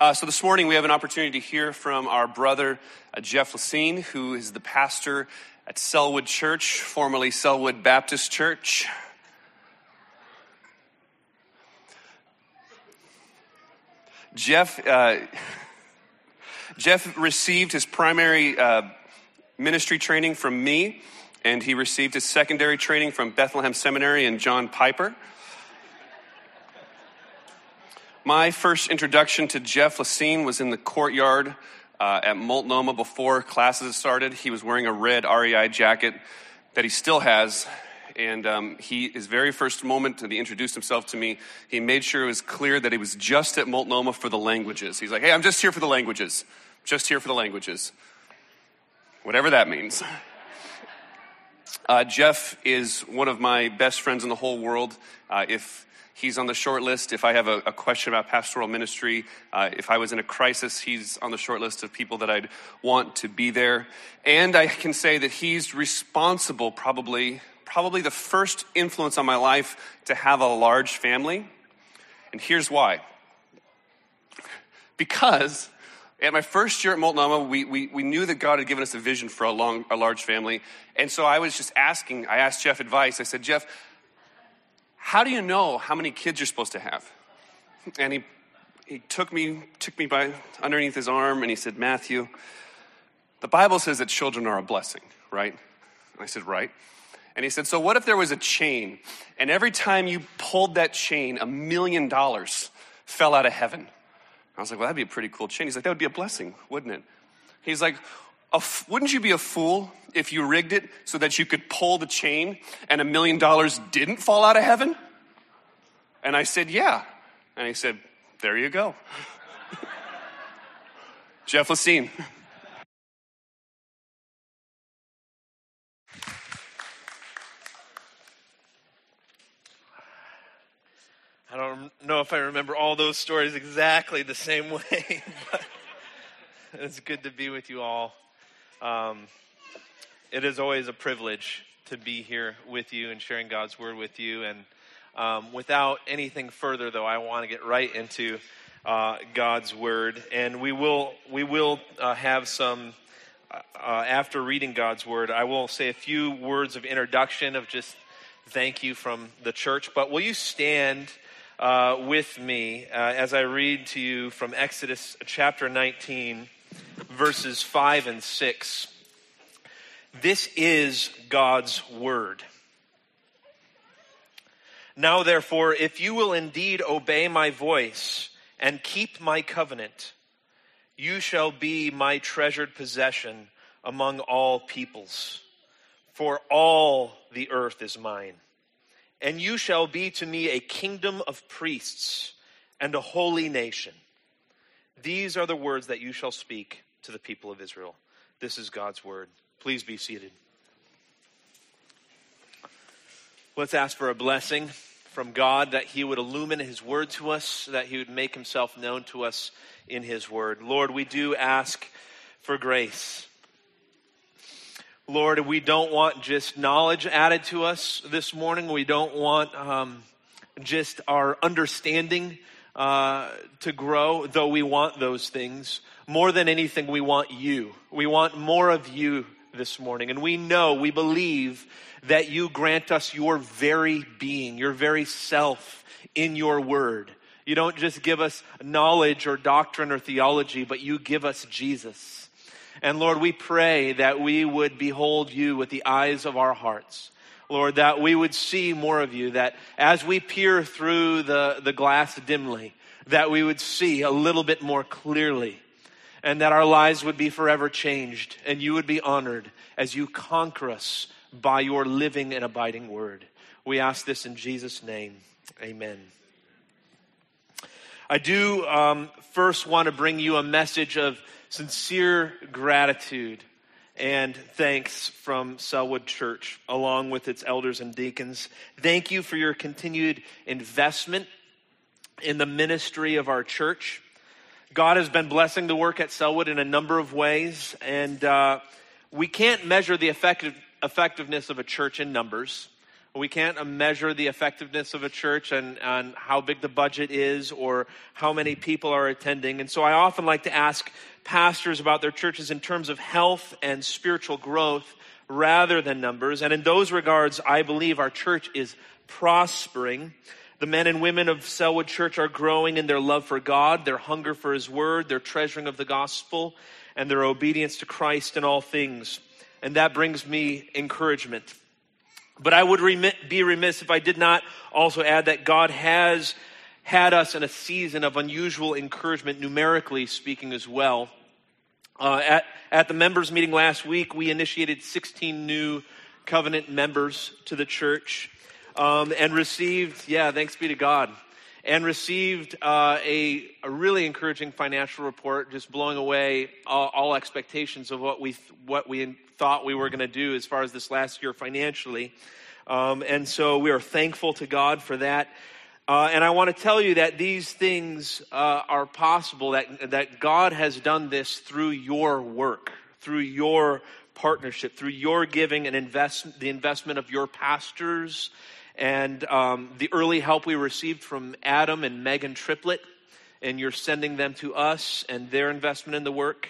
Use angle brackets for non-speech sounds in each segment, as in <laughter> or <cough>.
Uh, so this morning we have an opportunity to hear from our brother uh, Jeff Lacine, who is the pastor at Selwood Church, formerly Selwood Baptist Church. Jeff, uh, Jeff received his primary uh, ministry training from me, and he received his secondary training from Bethlehem Seminary and John Piper. My first introduction to Jeff Lacine was in the courtyard uh, at Multnomah before classes started. He was wearing a red REI jacket that he still has. And um, he, his very first moment that he introduced himself to me, he made sure it was clear that he was just at Multnomah for the languages. He's like, hey, I'm just here for the languages. Just here for the languages. Whatever that means. Uh, Jeff is one of my best friends in the whole world. Uh, if He's on the short list. If I have a, a question about pastoral ministry, uh, if I was in a crisis, he's on the short list of people that I'd want to be there. And I can say that he's responsible, probably, probably the first influence on my life to have a large family. And here's why. Because at my first year at Multnomah, we, we, we knew that God had given us a vision for a, long, a large family. And so I was just asking, I asked Jeff advice. I said, Jeff, how do you know how many kids you're supposed to have? And he, he took me, took me by underneath his arm and he said, Matthew, the Bible says that children are a blessing, right? And I said, right. And he said, so what if there was a chain and every time you pulled that chain, a million dollars fell out of heaven? I was like, well, that'd be a pretty cool chain. He's like, that would be a blessing, wouldn't it? He's like, wouldn't you be a fool if you rigged it so that you could pull the chain and a million dollars didn't fall out of heaven? And I said, Yeah. And he said, There you go. <laughs> Jeff Lacine. I don't know if I remember all those stories exactly the same way, <laughs> but it's good to be with you all. Um, it is always a privilege to be here with you and sharing God's word with you. And um, without anything further, though, I want to get right into uh, God's word, and we will we will uh, have some. Uh, after reading God's word, I will say a few words of introduction of just thank you from the church. But will you stand uh, with me uh, as I read to you from Exodus chapter 19? Verses 5 and 6. This is God's word. Now, therefore, if you will indeed obey my voice and keep my covenant, you shall be my treasured possession among all peoples. For all the earth is mine. And you shall be to me a kingdom of priests and a holy nation. These are the words that you shall speak to the people of Israel. This is God's word. Please be seated. Let's ask for a blessing from God that He would illumine His word to us, that He would make Himself known to us in His word. Lord, we do ask for grace. Lord, we don't want just knowledge added to us this morning. We don't want um, just our understanding uh, to grow, though we want those things. More than anything, we want you. We want more of you this morning. And we know, we believe that you grant us your very being, your very self in your word. You don't just give us knowledge or doctrine or theology, but you give us Jesus. And Lord, we pray that we would behold you with the eyes of our hearts. Lord, that we would see more of you, that as we peer through the, the glass dimly, that we would see a little bit more clearly, and that our lives would be forever changed, and you would be honored as you conquer us by your living and abiding word. We ask this in Jesus' name. Amen. I do um, first want to bring you a message of sincere gratitude and thanks from Selwood Church, along with its elders and deacons. Thank you for your continued investment in the ministry of our church. God has been blessing the work at Selwood in a number of ways, and uh, we can't measure the effective, effectiveness of a church in numbers. We can't measure the effectiveness of a church and, and how big the budget is or how many people are attending. And so I often like to ask pastors about their churches in terms of health and spiritual growth rather than numbers. And in those regards, I believe our church is prospering. The men and women of Selwood Church are growing in their love for God, their hunger for His Word, their treasuring of the gospel, and their obedience to Christ in all things. And that brings me encouragement. But I would be remiss if I did not also add that God has had us in a season of unusual encouragement, numerically speaking, as well. Uh, at, at the members' meeting last week, we initiated 16 new covenant members to the church um, and received, yeah, thanks be to God, and received uh, a, a, really encouraging financial report, just blowing away all, all expectations of what we, what we thought we were going to do as far as this last year financially. Um, and so we are thankful to God for that. Uh, and I want to tell you that these things uh, are possible, that, that God has done this through your work, through your partnership, through your giving and invest, the investment of your pastors, and um, the early help we received from Adam and Megan Triplett, and you're sending them to us and their investment in the work.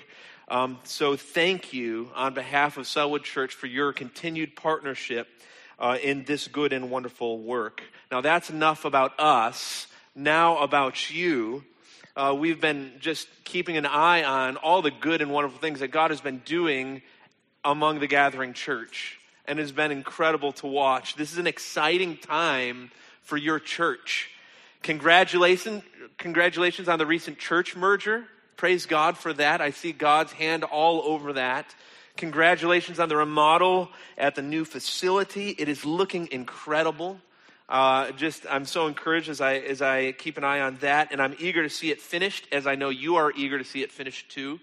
Um, so thank you on behalf of Selwood Church for your continued partnership uh, in this good and wonderful work. Now that's enough about us. Now about you. Uh, we've been just keeping an eye on all the good and wonderful things that God has been doing among the gathering church. And it's been incredible to watch. This is an exciting time for your church. Congratulations, congratulations on the recent church merger. Praise God for that. I see God's hand all over that. Congratulations on the remodel at the new facility. It is looking incredible. Uh, just, I'm so encouraged as I, as I keep an eye on that, and I'm eager to see it finished, as I know you are eager to see it finished too.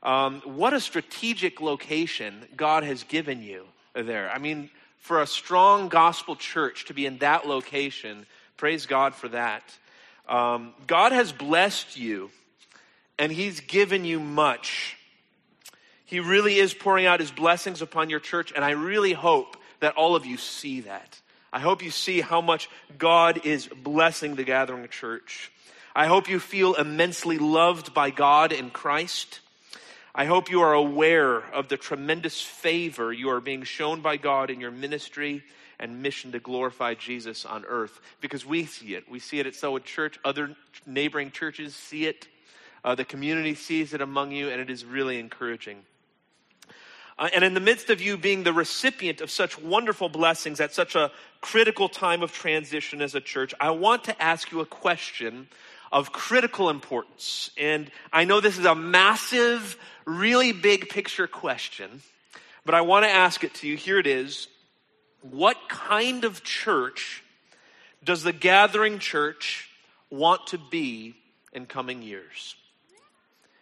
Um, what a strategic location God has given you there. I mean, for a strong gospel church to be in that location, praise God for that. Um, God has blessed you and He's given you much. He really is pouring out His blessings upon your church, and I really hope that all of you see that. I hope you see how much God is blessing the gathering church. I hope you feel immensely loved by God in Christ. I hope you are aware of the tremendous favor you are being shown by God in your ministry and mission to glorify Jesus on earth because we see it. We see it at Selwood Church. Other neighboring churches see it. Uh, the community sees it among you, and it is really encouraging. Uh, and in the midst of you being the recipient of such wonderful blessings at such a critical time of transition as a church, I want to ask you a question of critical importance. And I know this is a massive, really big picture question, but I want to ask it to you. Here it is. What kind of church does the gathering church want to be in coming years?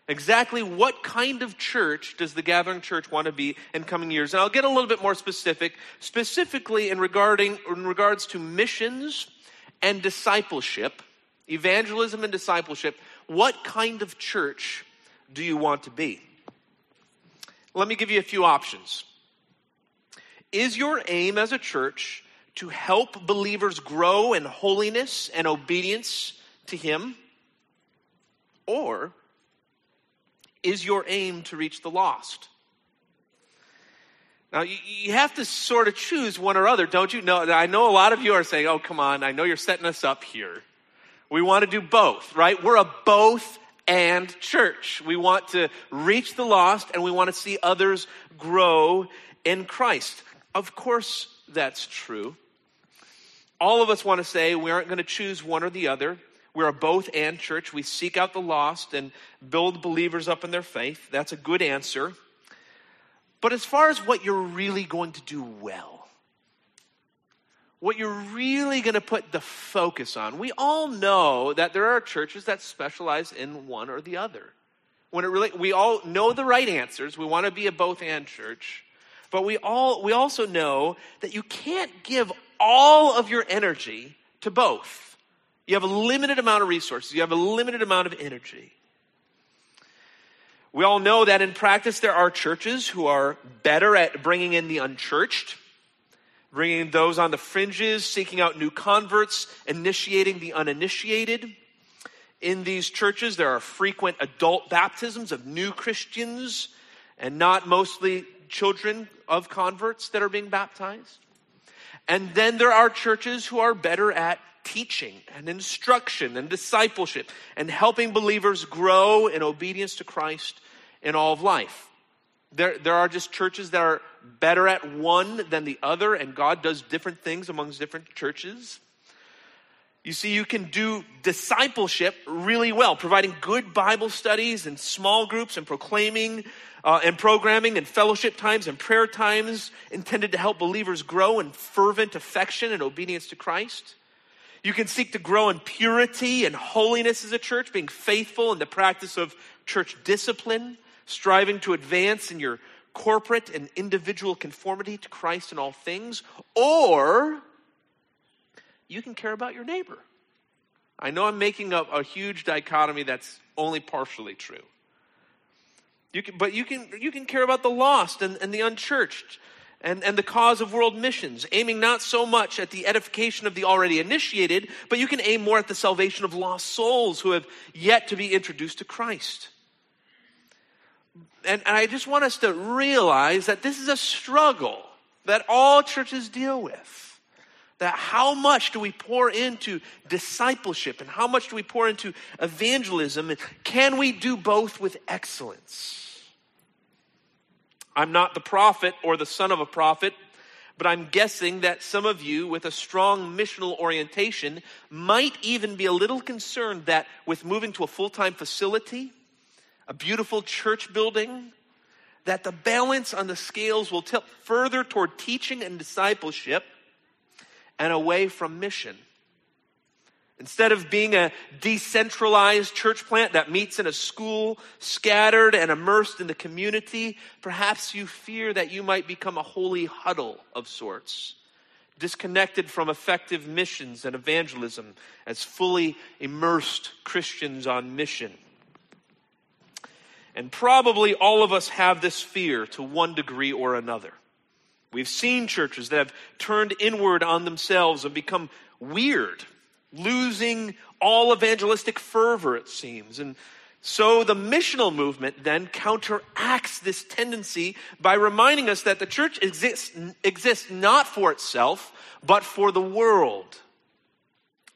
Exactly what kind of church does the gathering church want to be in coming years? And I'll get a little bit more specific, specifically in regarding in regards to missions and discipleship, evangelism and discipleship. What kind of church do you want to be? Let me give you a few options. Is your aim as a church to help believers grow in holiness and obedience to Him? Or is your aim to reach the lost? Now, you, have to sort of choose one or other, don't you? No, I know a lot of you are saying, oh, come on, I know you're setting us up here. We want to do both, right? We're a both and church. We want to reach the lost and we want to see others grow in Christ. Of course, that's true. All of us want to say we aren't going to choose one or the other. We're a both and church. We seek out the lost and build believers up in their faith. That's a good answer. But as far as what you're really going to do well, what you're really going to put the focus on, we all know that there are churches that specialize in one or the other. When it really, we all know the right answers. We want to be a both and church. But we all, we also know that you can't give all of your energy to both. You have a limited amount of resources, you have a limited amount of energy. We all know that in practice, there are churches who are better at bringing in the unchurched, bringing those on the fringes, seeking out new converts, initiating the uninitiated. In these churches, there are frequent adult baptisms of new Christians and not mostly children of converts that are being baptized. And then there are churches who are better at teaching and instruction and discipleship and helping believers grow in obedience to Christ in all of life. There, there are just churches that are better at one than the other, and God does different things amongst different churches. You see, you can do discipleship really well, providing good Bible studies and small groups and proclaiming uh, and programming and fellowship times and prayer times intended to help believers grow in fervent affection and obedience to Christ. You can seek to grow in purity and holiness as a church, being faithful in the practice of church discipline striving to advance in your corporate and individual conformity to Christ in all things, or you can care about your neighbor. I know I'm making up a huge dichotomy that's only partially true. You can, but you can, you can care about the lost and, and the unchurched and, and the cause of world missions, aiming not so much at the edification of the already initiated, but you can aim more at the salvation of lost souls who have yet to be introduced to Christ and, and I just want us to realize that this is a struggle that all churches deal with. That how much do we pour into discipleship and how much do we pour into evangelism and can we do both with excellence? I'm not the prophet or the son of a prophet but i'm guessing that some of you with a strong missional orientation might even be a little concerned that with moving to a full-time facility a beautiful church building, that the balance on the scales will tilt further toward teaching and discipleship and away from mission. Instead of being a decentralized church plant that meets in a school, scattered and immersed in the community, perhaps you fear that you might become a holy huddle of sorts, disconnected from effective missions and evangelism as fully immersed Christians on mission. And probably all of us have this fear to one degree or another. We've seen churches that have turned inward on themselves and become weird, losing all evangelistic fervor, it seems. And so the missional movement then counteracts this tendency by reminding us that the church exists, exists not for itself, but for the world.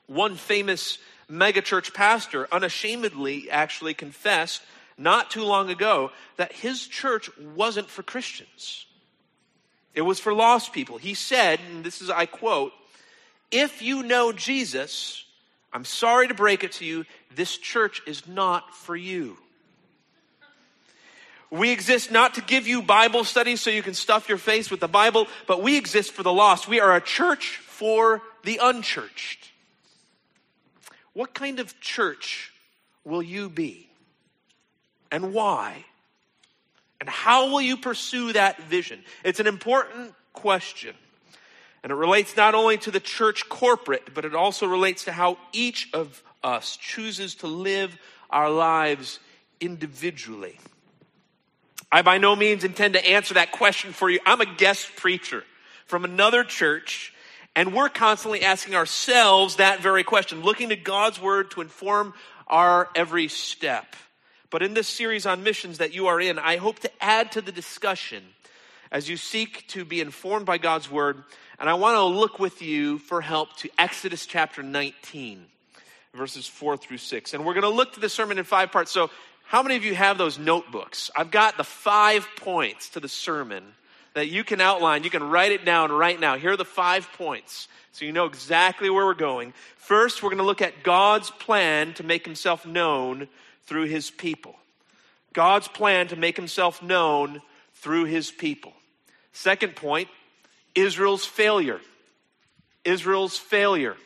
One famous megachurch pastor unashamedly actually confessed not too long ago that his church wasn't for Christians. It was for lost people. He said, and this is, I quote, if you know Jesus, I'm sorry to break it to you, this church is not for you. We exist not to give you Bible studies so you can stuff your face with the Bible, but we exist for the lost. We are a church for the unchurched. What kind of church will you be? And why? And how will you pursue that vision? It's an important question. And it relates not only to the church corporate, but it also relates to how each of us chooses to live our lives individually. I by no means intend to answer that question for you. I'm a guest preacher from another church, and we're constantly asking ourselves that very question, looking to God's word to inform our every step. But in this series on missions that you are in, I hope to add to the discussion as you seek to be informed by God's word. And I want to look with you for help to Exodus chapter 19, verses 4 through 6. And we're going to look to the sermon in five parts. So, how many of you have those notebooks? I've got the five points to the sermon that you can outline. You can write it down right now. Here are the five points so you know exactly where we're going. First, we're going to look at God's plan to make himself known through his people. God's plan to make himself known through his people. Second point Israel's failure. Israel's failure.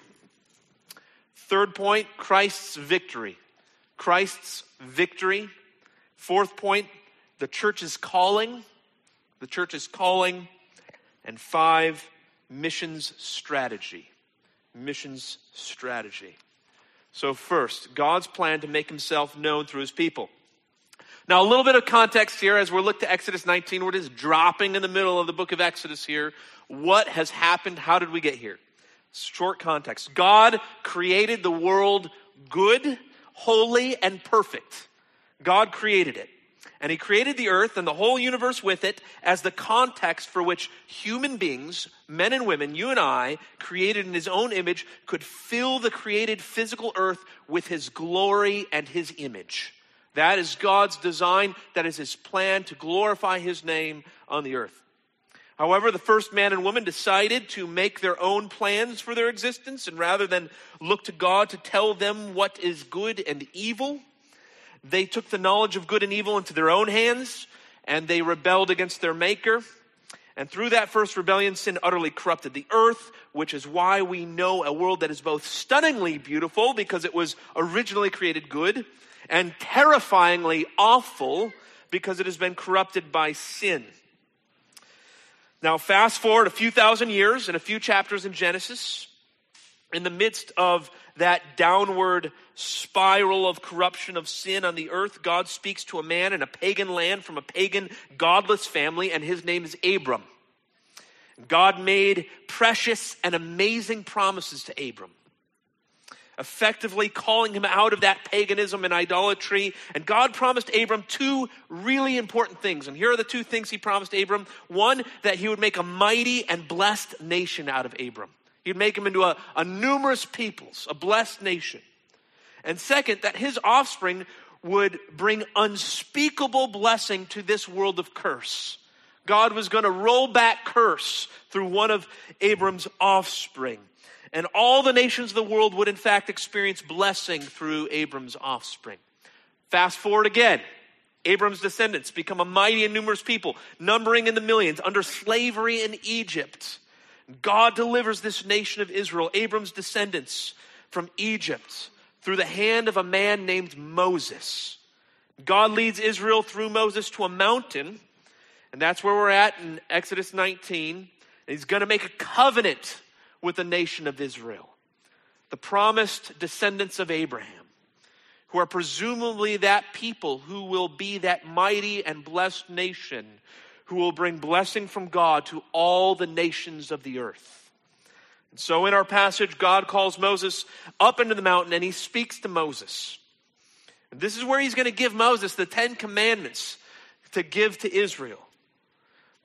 Third point Christ's victory. Christ's victory. Fourth point the church's calling. The church's calling. And five, missions strategy. Missions strategy. So, first, God's plan to make himself known through his people. Now, a little bit of context here as we look to Exodus 19, where it is dropping in the middle of the book of Exodus here. What has happened? How did we get here? Short context God created the world good, holy, and perfect. God created it. And he created the earth and the whole universe with it as the context for which human beings, men and women, you and I, created in his own image, could fill the created physical earth with his glory and his image. That is God's design. That is his plan to glorify his name on the earth. However, the first man and woman decided to make their own plans for their existence, and rather than look to God to tell them what is good and evil, they took the knowledge of good and evil into their own hands, and they rebelled against their Maker. And through that first rebellion, sin utterly corrupted the earth, which is why we know a world that is both stunningly beautiful because it was originally created good, and terrifyingly awful because it has been corrupted by sin. Now, fast forward a few thousand years and a few chapters in Genesis. In the midst of that downward spiral of corruption of sin on the earth, God speaks to a man in a pagan land from a pagan, godless family, and his name is Abram. God made precious and amazing promises to Abram effectively calling him out of that paganism and idolatry. And God promised Abram two really important things. And here are the two things he promised Abram one, that he would make a mighty and blessed nation out of Abram, he'd make him into a, a numerous peoples, a blessed nation. And second, that his offspring would bring unspeakable blessing to this world of curse. God was going to roll back curse through one of Abram's offspring. And all the nations of the world would, in fact, experience blessing through Abram's offspring. Fast forward again. Abram's descendants become a mighty and numerous people, numbering in the millions, under slavery in Egypt. God delivers this nation of Israel, Abram's descendants, from Egypt through the hand of a man named Moses. God leads Israel through Moses to a mountain, and that's where we're at in Exodus 19. He's going to make a covenant with the nation of Israel, the promised descendants of Abraham, who are presumably that people who will be that mighty and blessed nation who will bring blessing from God to all the nations of the earth. And so in our passage, God calls Moses up into the mountain and he speaks to Moses. And this is where he's going to give Moses the Ten Commandments to give to Israel.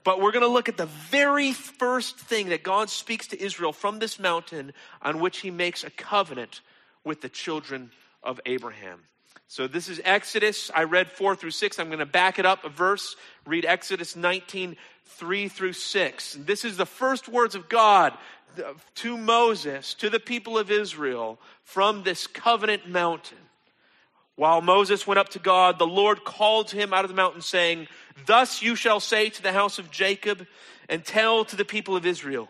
But we're going to look at the very first thing that God speaks to Israel from this mountain on which he makes a covenant with the children of Abraham. So this is Exodus. I read 4 through 6. I'm going to back it up a verse. Read Exodus 19, 3 through 6. This is the first words of God uh, to Moses, to the people of Israel, from this covenant mountain. While Moses went up to God, the Lord called him out of the mountain, saying, Thus you shall say to the house of Jacob and tell to the people of Israel,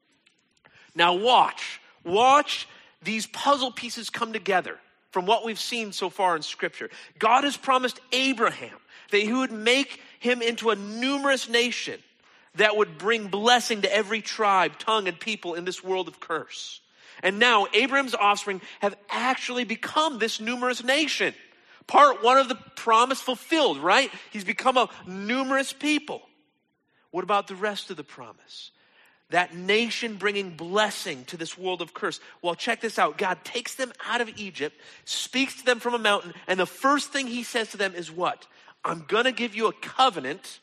Now, watch, watch these puzzle pieces come together from what we've seen so far in Scripture. God has promised Abraham that he would make him into a numerous nation that would bring blessing to every tribe, tongue, and people in this world of curse. And now Abraham's offspring have actually become this numerous nation. Part one of the promise fulfilled, right? He's become a numerous people. What about the rest of the promise? That nation bringing blessing to this world of curse. Well, check this out. God takes them out of Egypt, speaks to them from a mountain, and the first thing he says to them is what? I'm going to give you a covenant,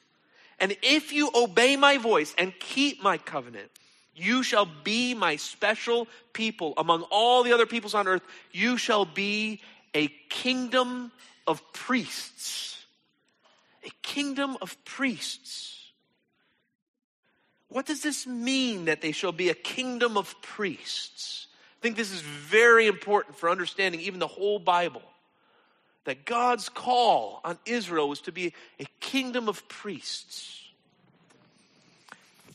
and if you obey my voice and keep my covenant, you shall be my special people among all the other peoples on earth. You shall be a kingdom of priests. A kingdom of priests. What does this mean that they shall be a kingdom of priests? I think this is very important for understanding even the whole Bible. That God's call on Israel was to be a kingdom of priests.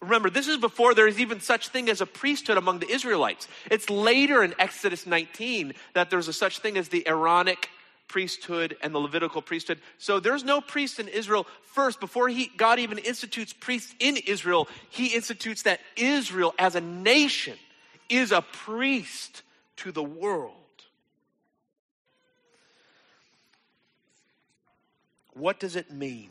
Remember, this is before there is even such thing as a priesthood among the Israelites. It's later in Exodus 19 that there's a such thing as the Aaronic priesthood and the Levitical priesthood. So there's no priest in Israel first before he God even institutes priests in Israel. He institutes that Israel as a nation is a priest to the world. What does it mean?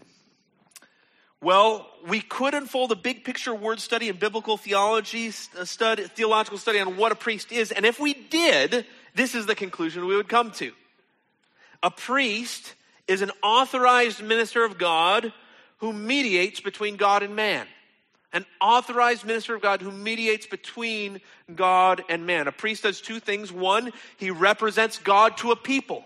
Well, we could unfold a big picture word study and biblical theology uh, study, theological study on what a priest is. And if we did, this is the conclusion we would come to. A priest is an authorized minister of God who mediates between God and man. An authorized minister of God who mediates between God and man. A priest does two things. One, he represents God to a people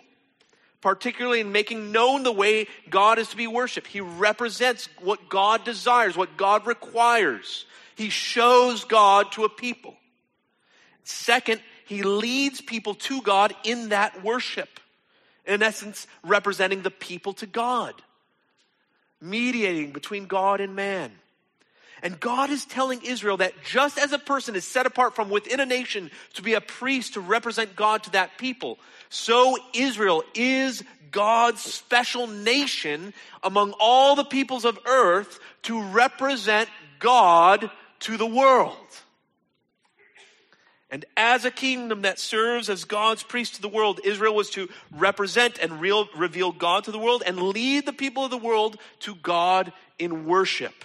particularly in making known the way God is to be worshiped. He represents what God desires, what God requires. He shows God to a people. Second, he leads people to God in that worship. In essence, representing the people to God, mediating between God and man. And God is telling Israel that just as a person is set apart from within a nation to be a priest to represent God to that people, so Israel is God's special nation among all the peoples of earth to represent God to the world. And as a kingdom that serves as God's priest to the world, Israel was to represent and real, reveal God to the world and lead the people of the world to God in worship.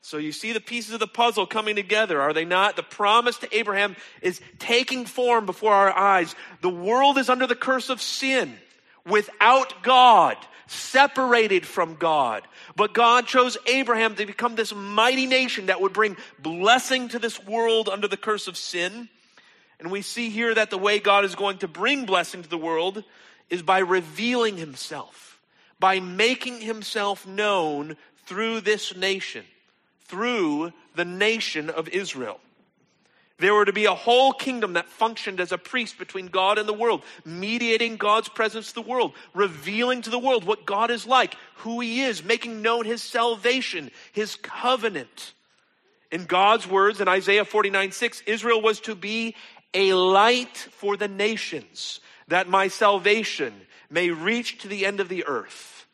So you see the pieces of the puzzle coming together, are they not? The promise to Abraham is taking form before our eyes. The world is under the curse of sin, without God, separated from God. But God chose Abraham to become this mighty nation that would bring blessing to this world under the curse of sin. And we see here that the way God is going to bring blessing to the world is by revealing himself, by making himself known through this nation through the nation of Israel. There were to be a whole kingdom that functioned as a priest between God and the world, mediating God's presence to the world, revealing to the world what God is like, who He is, making known His salvation, His covenant. In God's words in Isaiah 49 6, Israel was to be a light for the nations, that my salvation may reach to the end of the earth.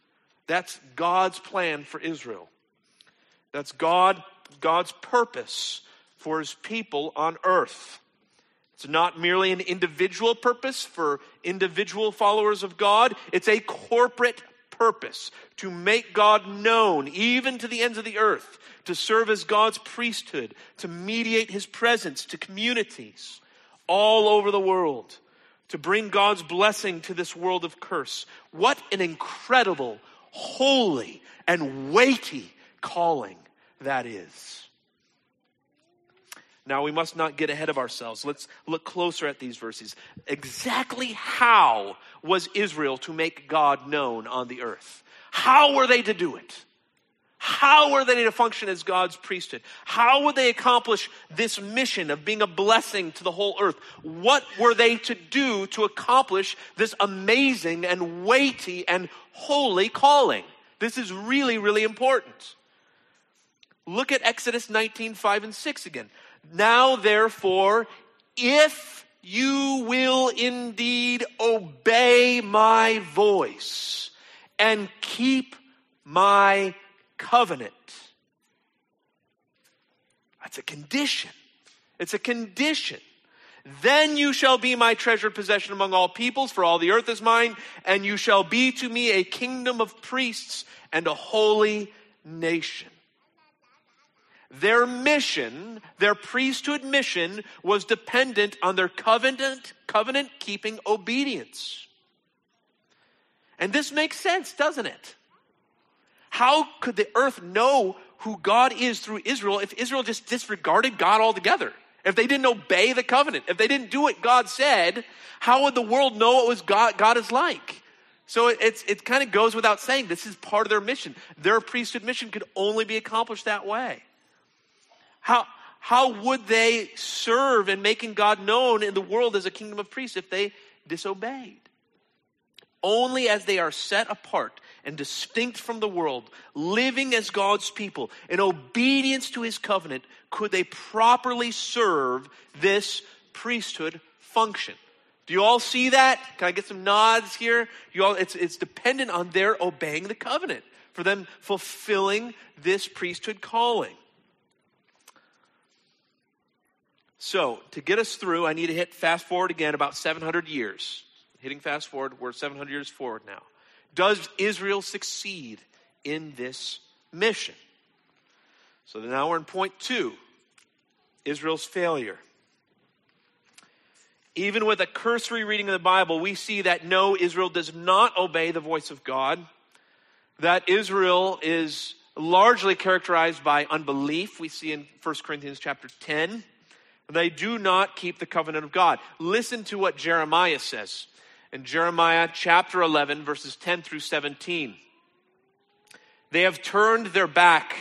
That's God's plan for Israel. That's God, God's purpose for his people on earth. It's not merely an individual purpose for individual followers of God, it's a corporate purpose to make God known even to the ends of the earth, to serve as God's priesthood, to mediate his presence to communities all over the world, to bring God's blessing to this world of curse. What an incredible, holy, and weighty calling that is. Now, we must not get ahead of ourselves. Let's look closer at these verses. Exactly how was Israel to make God known on the earth? How were they to do it? How were they to function as God's priesthood? How would they accomplish this mission of being a blessing to the whole earth? What were they to do to accomplish this amazing and weighty and holy calling? This is really, really important. Look at Exodus 19, 5 and 6 again. Now, therefore, if you will indeed obey my voice and keep my covenant. That's a condition. It's a condition. Then you shall be my treasured possession among all peoples, for all the earth is mine, and you shall be to me a kingdom of priests and a holy nation. Their mission, their priesthood mission, was dependent on their covenant, covenant keeping obedience. And this makes sense, doesn't it? How could the earth know who God is through Israel if Israel just disregarded God altogether? If they didn't obey the covenant, if they didn't do what God said, how would the world know what was God, God is like? So it's, it kind of goes without saying this is part of their mission. Their priesthood mission could only be accomplished that way. How, how would they serve in making God known in the world as a kingdom of priests if they disobeyed? Only as they are set apart and distinct from the world, living as God's people in obedience to his covenant, could they properly serve this priesthood function? Do you all see that? Can I get some nods here? You all, it's, it's dependent on their obeying the covenant, for them fulfilling this priesthood calling. So, to get us through, I need to hit fast forward again about 700 years. Hitting fast forward, we're 700 years forward now. Does Israel succeed in this mission? So now we're in point two Israel's failure. Even with a cursory reading of the Bible, we see that no, Israel does not obey the voice of God, that Israel is largely characterized by unbelief. We see in 1 Corinthians chapter 10. They do not keep the covenant of God. Listen to what Jeremiah says in Jeremiah chapter 11, verses 10 through 17. They have turned their back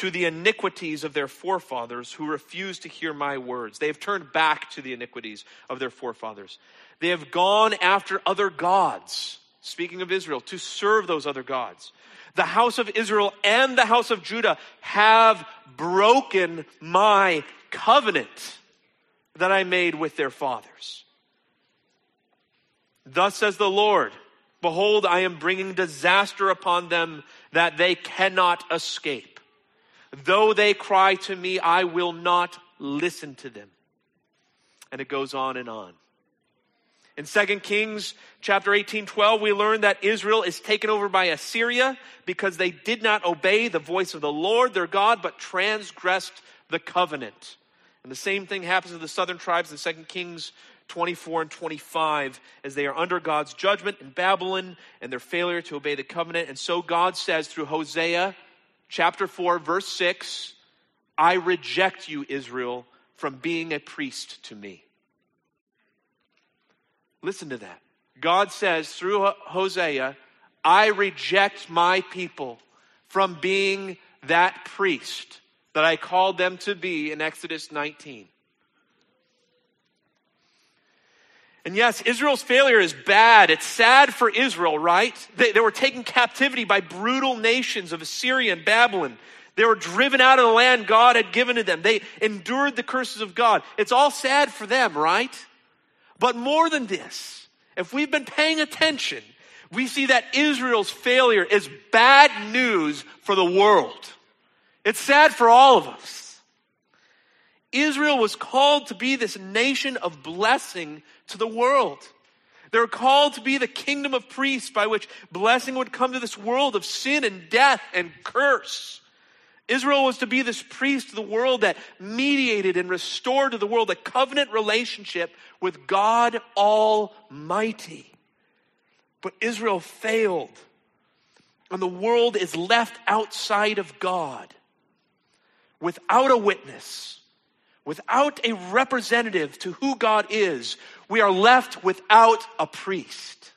to the iniquities of their forefathers who refused to hear my words. They have turned back to the iniquities of their forefathers. They have gone after other gods, speaking of Israel, to serve those other gods. The house of Israel and the house of Judah have broken my covenant that I made with their fathers. Thus says the Lord, Behold, I am bringing disaster upon them that they cannot escape. Though they cry to me, I will not listen to them. And it goes on and on. In 2 Kings chapter 18, 12, we learn that Israel is taken over by Assyria because they did not obey the voice of the Lord their God, but transgressed the covenant. And the same thing happens to the southern tribes in 2 Kings 24 and 25 as they are under God's judgment in Babylon and their failure to obey the covenant. And so God says through Hosea chapter 4, verse 6 I reject you, Israel, from being a priest to me. Listen to that. God says through Hosea, I reject my people from being that priest that I called them to be in Exodus 19. And yes, Israel's failure is bad. It's sad for Israel, right? They, they, were taken captivity by brutal nations of Assyria and Babylon. They were driven out of the land God had given to them. They endured the curses of God. It's all sad for them, right? But more than this, if we've been paying attention, we see that Israel's failure is bad news for the world. It's sad for all of us. Israel was called to be this nation of blessing to the world. They were called to be the kingdom of priests by which blessing would come to this world of sin and death and curse. Israel was to be this priest to the world that mediated and restored to the world a covenant relationship with God Almighty. But Israel failed, and the world is left outside of God without a witness without a representative to who God is, we are left without a priest.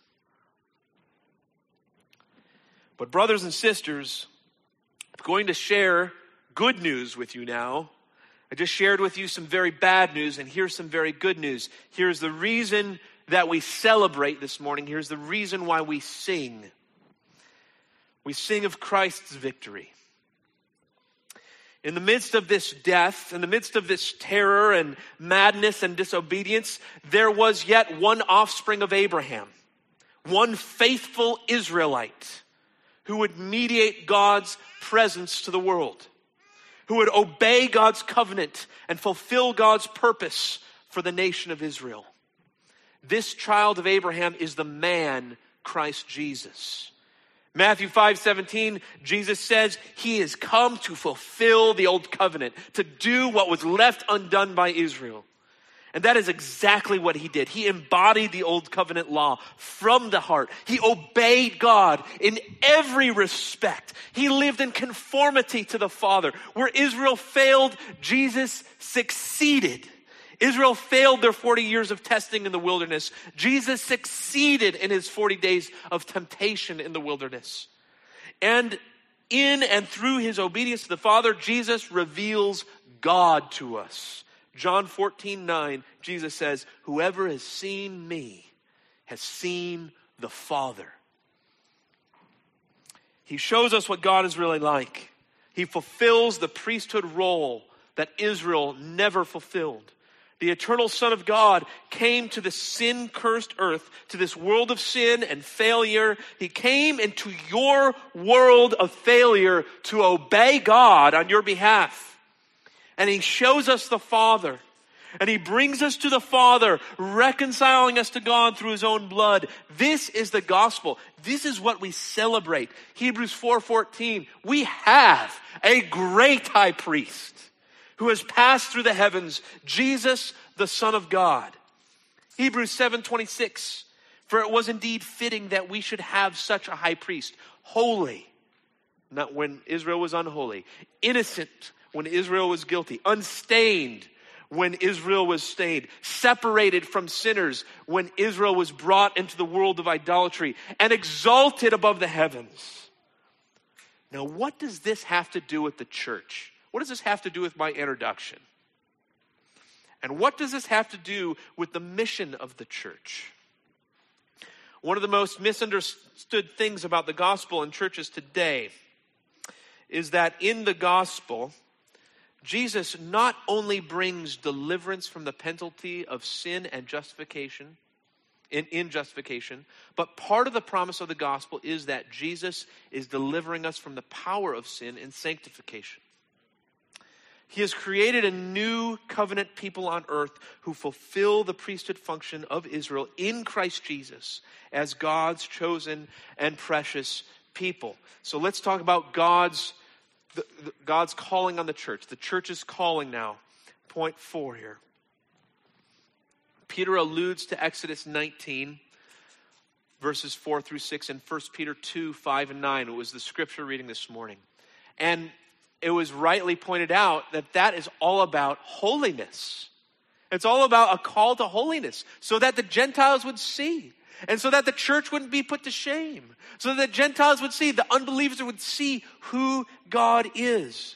But, brothers and sisters, I'm going to share good news with you now. I just shared with you some very bad news, and here's some very good news. Here's the reason that we celebrate this morning. Here's the reason why we sing. We sing of Christ's victory in the midst of this death, in the midst of this terror and madness and disobedience, there was yet one offspring of Abraham, one faithful Israelite who would mediate God's presence to the world, who would obey God's covenant and fulfill God's purpose for the nation of Israel. This child of Abraham is the man Christ Jesus. Matthew 5 17, Jesus says he has come to fulfill the old covenant, to do what was left undone by Israel. And that is exactly what he did. He embodied the old covenant law from the heart. He obeyed God in every respect. He lived in conformity to the Father. Where Israel failed, Jesus succeeded. Israel failed their 40 years of testing in the wilderness. Jesus succeeded in his 40 days of temptation in the wilderness. And in and through his obedience to the Father, Jesus reveals God to us. John 14, 9, Jesus says, Whoever has seen me has seen the Father. He shows us what God is really like. He fulfills the priesthood role that Israel never fulfilled. The eternal Son of God came to the sin cursed earth, to this world of sin and failure. He came into your world of failure to obey God on your behalf. And He shows us the Father. And He brings us to the Father, reconciling us to God through His own blood. This is the gospel. This is what we celebrate. Hebrews 4:14. We have a great high priest who has passed through the heavens, Jesus, the Son of God. Hebrews 7:26 For it was indeed fitting that we should have such a high priest, holy, not when Israel was unholy, innocent when Israel was guilty, unstained when Israel was stained, separated from sinners when Israel was brought into the world of idolatry, and exalted above the heavens. Now, what does this have to do with the church? What does this have to do with my introduction? And what does this have to do with the mission of the church? One of the most misunderstood things about the gospel in churches today is that in the gospel, Jesus not only brings deliverance from the penalty of sin and justification, in, in, justification, but part of the promise of the gospel is that Jesus is delivering us from the power of sin in sanctification. He has created a new covenant people on earth who fulfill the priesthood function of Israel in Christ Jesus as God's chosen and precious people. So let's talk about God's the, the, God's calling on the church. The church is calling now. Point 4 here. Peter alludes to Exodus 19 verses 4 through 6 and 1 Peter 2 5 and 9. It was the scripture reading this morning. And it was rightly pointed out that that is all about holiness. It's all about a call to holiness so that the Gentiles would see and so that the church wouldn't be put to shame, so that Gentiles would see, the unbelievers would see who God is.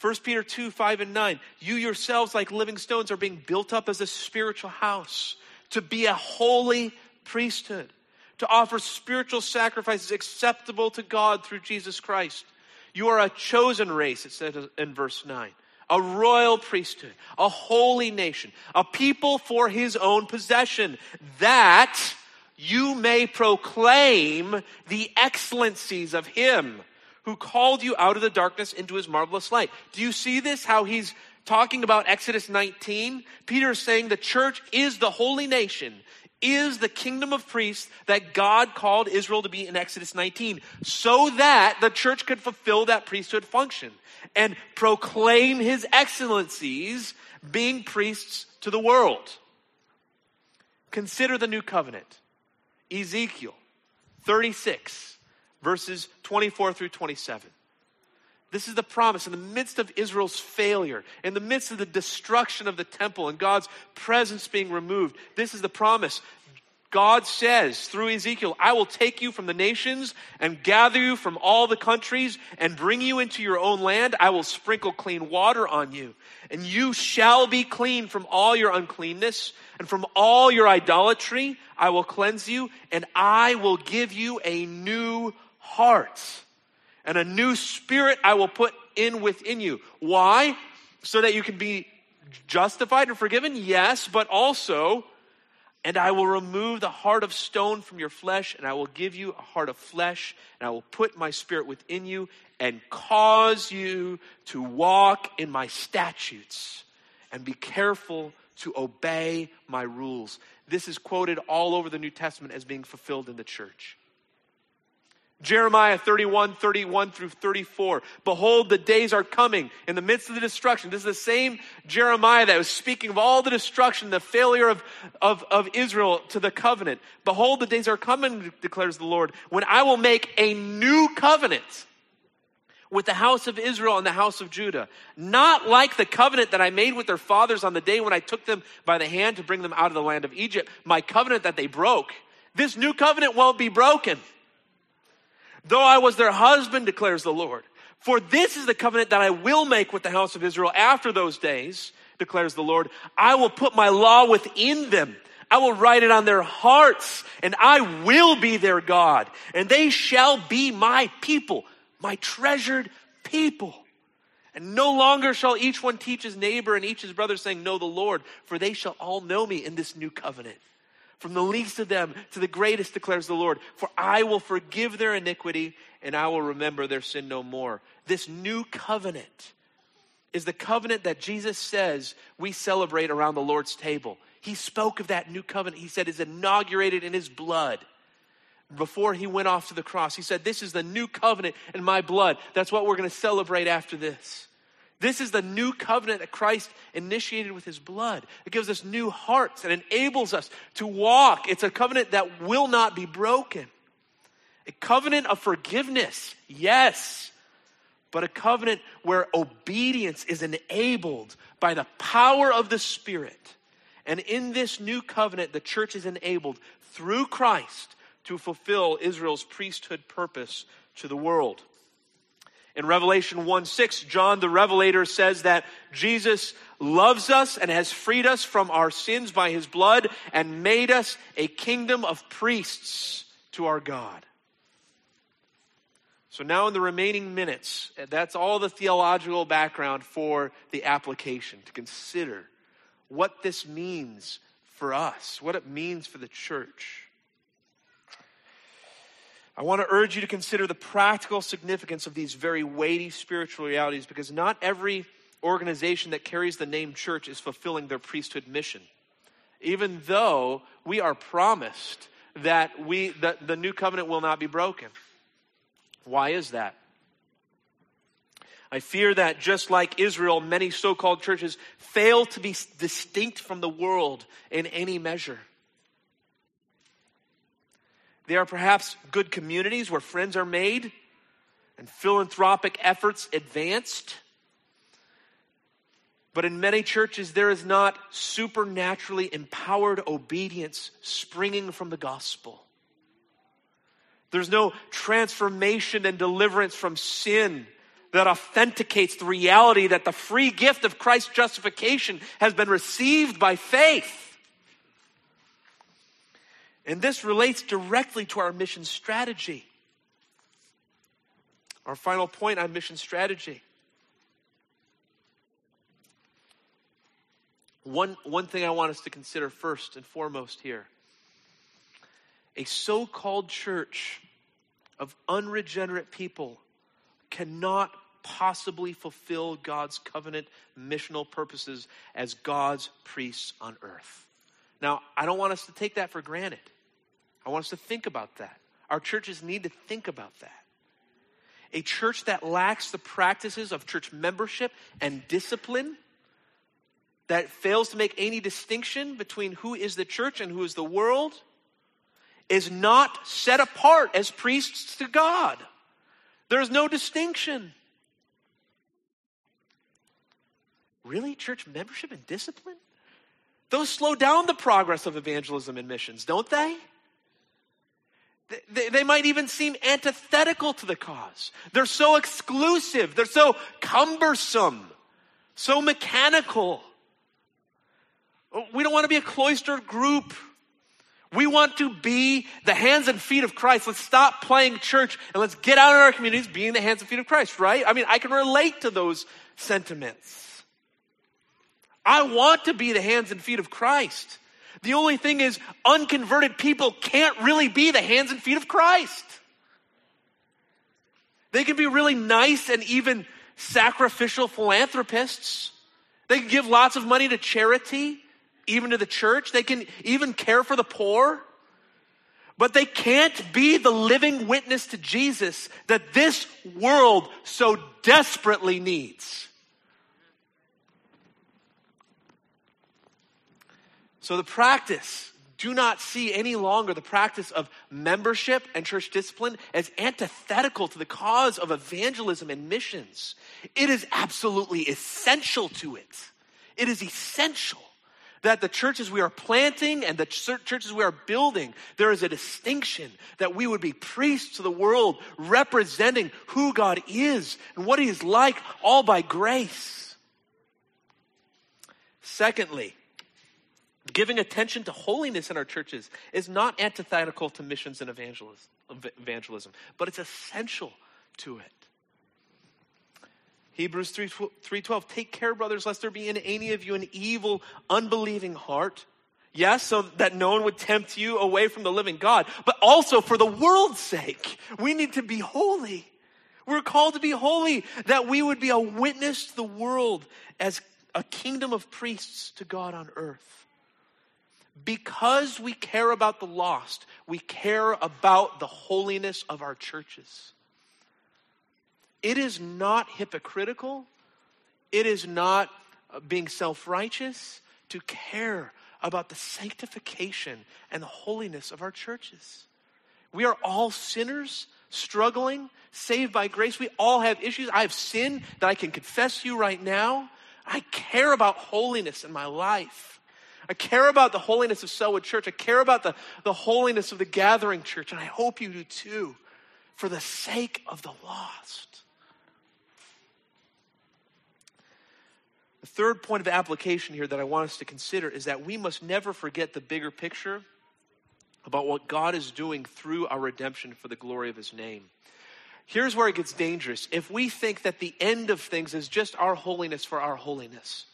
1 Peter 2 5 and 9, you yourselves, like living stones, are being built up as a spiritual house to be a holy priesthood, to offer spiritual sacrifices acceptable to God through Jesus Christ. You are a chosen race, it says in verse 9. A royal priesthood, a holy nation, a people for his own possession, that you may proclaim the excellencies of him who called you out of the darkness into his marvelous light. Do you see this? How he's talking about Exodus 19? Peter is saying the church is the holy nation is the kingdom of priests that God called Israel to be in Exodus 19 so that the church could fulfill that priesthood function and proclaim his excellencies being priests to the world. Consider the new covenant. Ezekiel 36 verses 24 through 27. This is the promise in the midst of Israel's failure, in the midst of the destruction of the temple and God's presence being removed. This is the promise. God says through Ezekiel, I will take you from the nations and gather you from all the countries and bring you into your own land. I will sprinkle clean water on you, and you shall be clean from all your uncleanness and from all your idolatry. I will cleanse you, and I will give you a new heart and a new spirit I will put in within you. Why? So that you can be justified and forgiven? Yes, but also, and I will remove the heart of stone from your flesh, and I will give you a heart of flesh, and I will put my spirit within you and cause you to walk in my statutes and be careful to obey my rules. This is quoted all over the New Testament as being fulfilled in the church. Jeremiah 31, 31 through 34. Behold, the days are coming in the midst of the destruction. This is the same Jeremiah that was speaking of all the destruction, the failure of, of, of Israel to the covenant. Behold, the days are coming, declares the Lord, when I will make a new covenant with the house of Israel and the house of Judah. Not like the covenant that I made with their fathers on the day when I took them by the hand to bring them out of the land of Egypt, my covenant that they broke. This new covenant won't be broken though I was their husband, declares the Lord. For this is the covenant that I will make with the house of Israel after those days, declares the Lord. I will put my law within them. I will write it on their hearts, and I will be their God, and they shall be my people, my treasured people. And no longer shall each one teach his neighbor and each his brother, saying, Know the Lord, for they shall all know me in this new covenant. From the least of them to the greatest, declares the Lord. For I will forgive their iniquity and I will remember their sin no more. This new covenant is the covenant that Jesus says we celebrate around the Lord's table. He spoke of that new covenant. He said is inaugurated in his blood before he went off to the cross. He said, This is the new covenant in my blood. That's what we're going to celebrate after this. This is the new covenant that Christ initiated with his blood. It gives us new hearts and enables us to walk. It's a covenant that will not be broken. A covenant of forgiveness, yes, but a covenant where obedience is enabled by the power of the Spirit. And in this new covenant, the church is enabled through Christ to fulfill Israel's priesthood purpose to the world. In Revelation 1 6, John the Revelator says that Jesus loves us and has freed us from our sins by his blood and made us a kingdom of priests to our God. So, now in the remaining minutes, eh, that's all the theological background for the application to consider what this means for us, what it means for the church. I want to urge you to consider the practical significance of these very weighty spiritual realities because not every organization that carries the name church is fulfilling their priesthood mission. Even though we are promised that we that the new covenant will not be broken. Why is that? I fear that just like Israel, many so called churches fail to be distinct from the world in any measure. They are perhaps good communities where friends are made and philanthropic efforts advanced. But in many churches, there is not supernaturally empowered obedience springing from the gospel. There's no transformation and deliverance from sin that authenticates the reality that the free gift of Christ's justification has been received by faith. And this relates directly to our mission strategy. Our final point on mission strategy. One, one thing I want us to consider first and foremost here a so called church of unregenerate people cannot possibly fulfill God's covenant missional purposes as God's priests on earth. Now, I don't want us to take that for granted. I want us to think about that. Our churches need to think about that. A church that lacks the practices of church membership and discipline, that fails to make any distinction between who is the church and who is the world, is not set apart as priests to God. There is no distinction. Really? Church membership and discipline? Those slow down the progress of evangelism and missions, don't they? They, they might even seem antithetical to the cause. They're so exclusive, they're so cumbersome, so mechanical. We don't want to be a cloistered group. We want to be the hands and feet of Christ. Let's stop playing church and let's get out in our communities being the hands and feet of Christ, right? I mean, I can relate to those sentiments. I want to be the hands and feet of Christ. The only thing is, unconverted people can't really be the hands and feet of Christ. They can be really nice and even sacrificial philanthropists. They can give lots of money to charity, even to the church. They can even care for the poor. But they can't be the living witness to Jesus that this world so desperately needs. So the practice, do not see any longer the practice of membership and church discipline as antithetical to the cause of evangelism and missions. It is absolutely essential to it. It is essential that the churches we are planting and the churches we are building, there is a distinction that we would be priests to the world representing who God is and what He is like, all by grace. Secondly, Giving attention to holiness in our churches is not antithetical to missions and evangelism, but it's essential to it. Hebrews 3, 3.12, take care, brothers, lest there be in any of you an evil, unbelieving heart. Yes, so that no one would tempt you away from the living God, but also for the world's sake. We need to be holy. We're called to be holy, that we would be a witness to the world as a kingdom of priests to God on earth. Because we care about the lost, we care about the holiness of our churches. It is not hypocritical. It is not uh, being self righteous to care about the sanctification and the holiness of our churches. We are all sinners, struggling, saved by grace. We all have issues. I have sin that I can confess to you right now. I care about holiness in my life. I care about the holiness of Sellwood Church. I care about the, the holiness of the gathering church, and I hope you do too, for the sake of the lost. The third point of application here that I want us to consider is that we must never forget the bigger picture about what God is doing through our redemption for the glory of his name. Here's where it gets dangerous. If we think that the end of things is just our holiness for our holiness,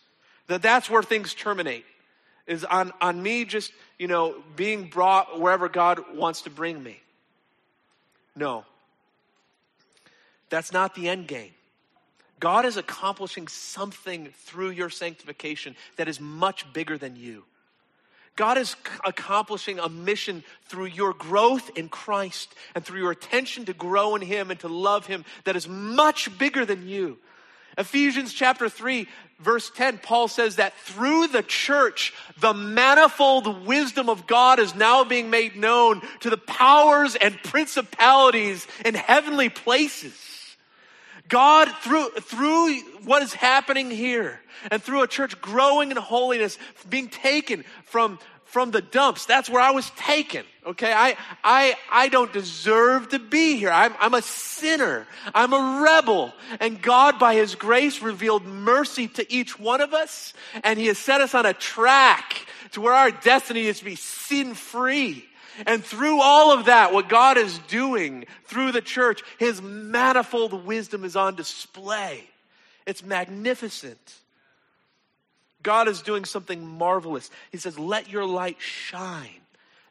that that's where things terminate, is on, on me just, you know, being brought wherever God wants to bring me. No. That's not the end game. God is accomplishing something through your sanctification that is much bigger than you. God is accomplishing a mission through your growth in Christ and through your attention to grow in Him and to love Him that is much bigger than you. Ephesians chapter 3, verse 10, Paul says that through the church, the manifold wisdom of God is now being made known to the powers and principalities in heavenly places. God, through, through what is happening here and through a church growing in holiness, being taken from, from the dumps, that's where I was taken. Okay. I, I, I don't deserve to be here. I'm, I'm a sinner. I'm a rebel. And God, by His grace, revealed mercy to each one of us. And He has set us on a track to where our destiny is to be sin free and through all of that, what God is doing through the church, His manifold wisdom is on display. It's magnificent. God is doing something marvelous. He says, Let your light shine,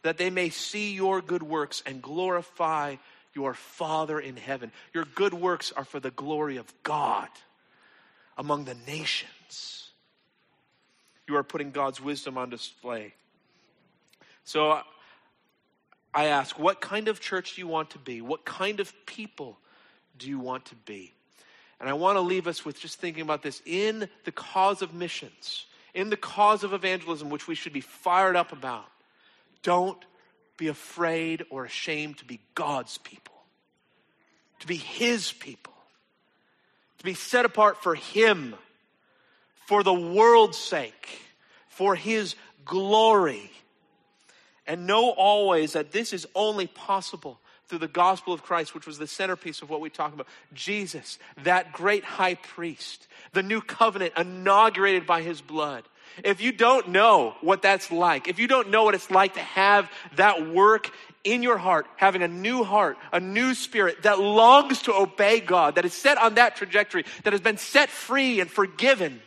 that they may see your good works and glorify your Father in heaven. Your good works are for the glory of God among the nations. You are putting God's wisdom on display. So I ask, what kind of church do you want to be? What kind of people do you want to be? And I want to leave us with just thinking about this in the cause of missions, in the cause of evangelism, which we should be fired up about. Don't be afraid or ashamed to be God's people, to be His people, to be set apart for Him, for the world's sake, for His glory and know always that this is only possible through the gospel of Christ, which was the centerpiece of what we talk about. Jesus, that great high priest, the new covenant inaugurated by his blood. If you don't know what that's like, if you don't know what it's like to have that work in your heart, having a new heart, a new spirit that longs to obey God, that is set on that trajectory, that has been set free and forgiven,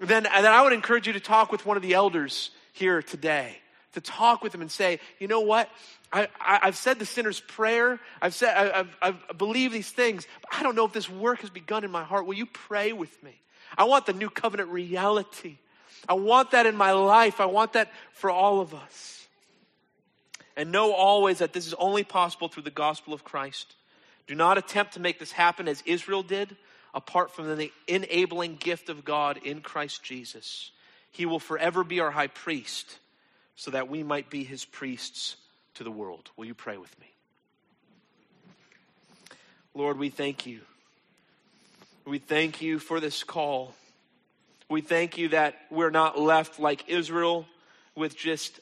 then, then I would encourage you to talk with one of the elders here today to talk with him and say, you know what? I, have said the sinner's prayer. I've said, I, I've, I've believed these things, but I don't know if this work has begun in my heart. Will you pray with me? I want the new covenant reality. I want that in my life. I want that for all of us. And know always that this is only possible through the gospel of Christ. Do not attempt to make this happen as Israel did, apart from the enabling gift of God in Christ Jesus. He will forever be our high priest so that we might be his priests to the world. Will you pray with me? Lord, we thank you. We thank you for this call. We thank you that we're not left like Israel with just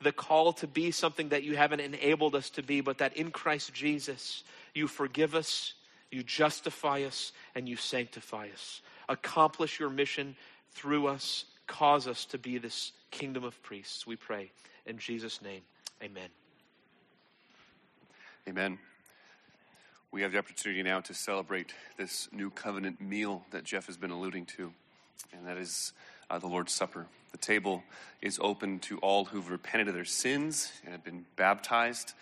the call to be something that you haven't enabled us to be, but that in Christ Jesus, you forgive us, you justify us, and you sanctify us. Accomplish your mission through us cause us to be this kingdom of priests. We pray in Jesus' name. Amen. Amen. We have the opportunity now to celebrate this new covenant meal that Jeff has been alluding to, and that is uh, the Lord's Supper. The table is open to all who've repented of their sins and have been baptized.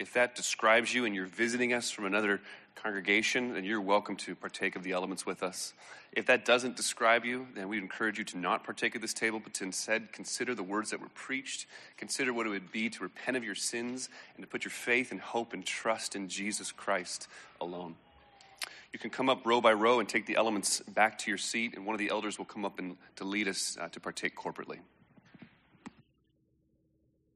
If that describes you and you're visiting us from another congregation, then you're welcome to partake of the elements with us. If that doesn't describe you, then we encourage you to not partake of this table, but to instead consider the words that were preached. Consider what it would be to repent of your sins and to put your faith and hope and trust in Jesus Christ alone. You can come up row by row and take the elements back to your seat, and one of the elders will come up and to lead us uh, to partake corporately.